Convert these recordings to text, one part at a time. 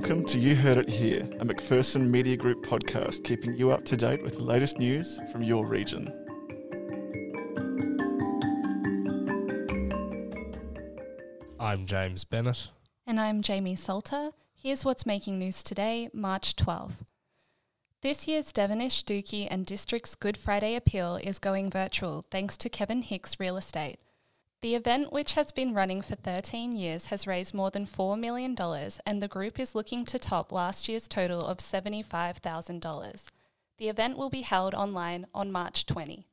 Welcome to You Heard It Here, a McPherson Media Group podcast keeping you up to date with the latest news from your region. I'm James Bennett. And I'm Jamie Salter. Here's what's making news today, March 12th. This year's Devenish, Dookie and District's Good Friday Appeal is going virtual thanks to Kevin Hicks Real Estate. The event, which has been running for 13 years, has raised more than $4 million, and the group is looking to top last year's total of $75,000. The event will be held online on March 20.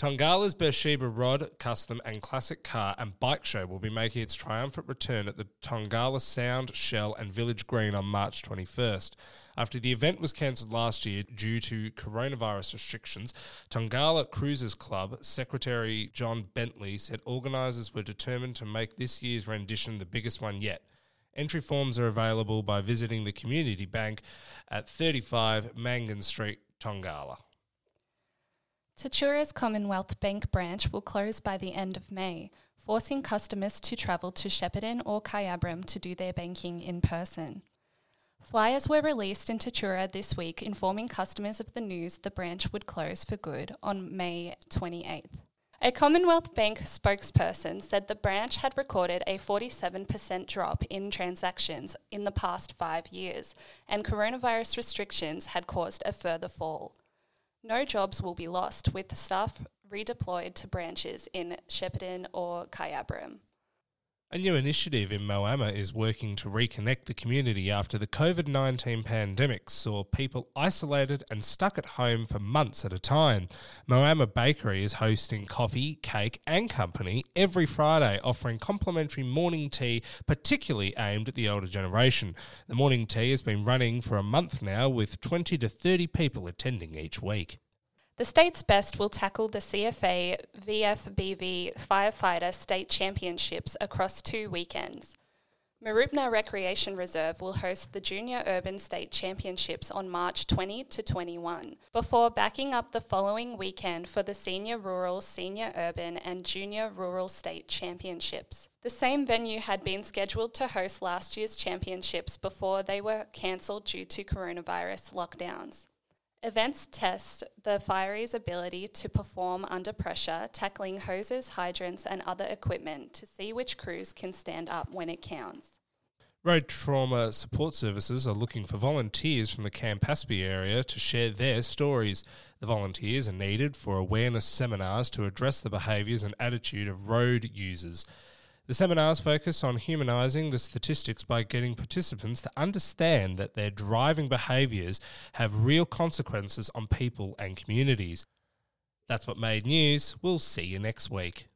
Tongala's Beersheba Rod, Custom and Classic Car and Bike Show will be making its triumphant return at the Tongala Sound, Shell and Village Green on March 21st. After the event was cancelled last year due to coronavirus restrictions, Tongala Cruisers Club Secretary John Bentley said organisers were determined to make this year's rendition the biggest one yet. Entry forms are available by visiting the community bank at 35 Mangan Street, Tongala. Tatura's Commonwealth Bank branch will close by the end of May, forcing customers to travel to Shepparton or Kyabram to do their banking in person. Flyers were released in Tatura this week informing customers of the news the branch would close for good on May 28th. A Commonwealth Bank spokesperson said the branch had recorded a 47% drop in transactions in the past five years, and coronavirus restrictions had caused a further fall. No jobs will be lost with staff redeployed to branches in Shepparton or Kyabram. A new initiative in Moama is working to reconnect the community after the COVID 19 pandemic saw people isolated and stuck at home for months at a time. Moama Bakery is hosting coffee, cake, and company every Friday, offering complimentary morning tea, particularly aimed at the older generation. The morning tea has been running for a month now, with 20 to 30 people attending each week. The state's best will tackle the CFA VFBV Firefighter State Championships across two weekends. Mooroopna Recreation Reserve will host the Junior Urban State Championships on March 20 to 21, before backing up the following weekend for the Senior Rural, Senior Urban, and Junior Rural State Championships. The same venue had been scheduled to host last year's championships before they were cancelled due to coronavirus lockdowns. Events test the fireys' ability to perform under pressure, tackling hoses, hydrants, and other equipment to see which crews can stand up when it counts. Road Trauma Support Services are looking for volunteers from the Campaspe area to share their stories. The volunteers are needed for awareness seminars to address the behaviours and attitude of road users. The seminars focus on humanising the statistics by getting participants to understand that their driving behaviours have real consequences on people and communities. That's what made news. We'll see you next week.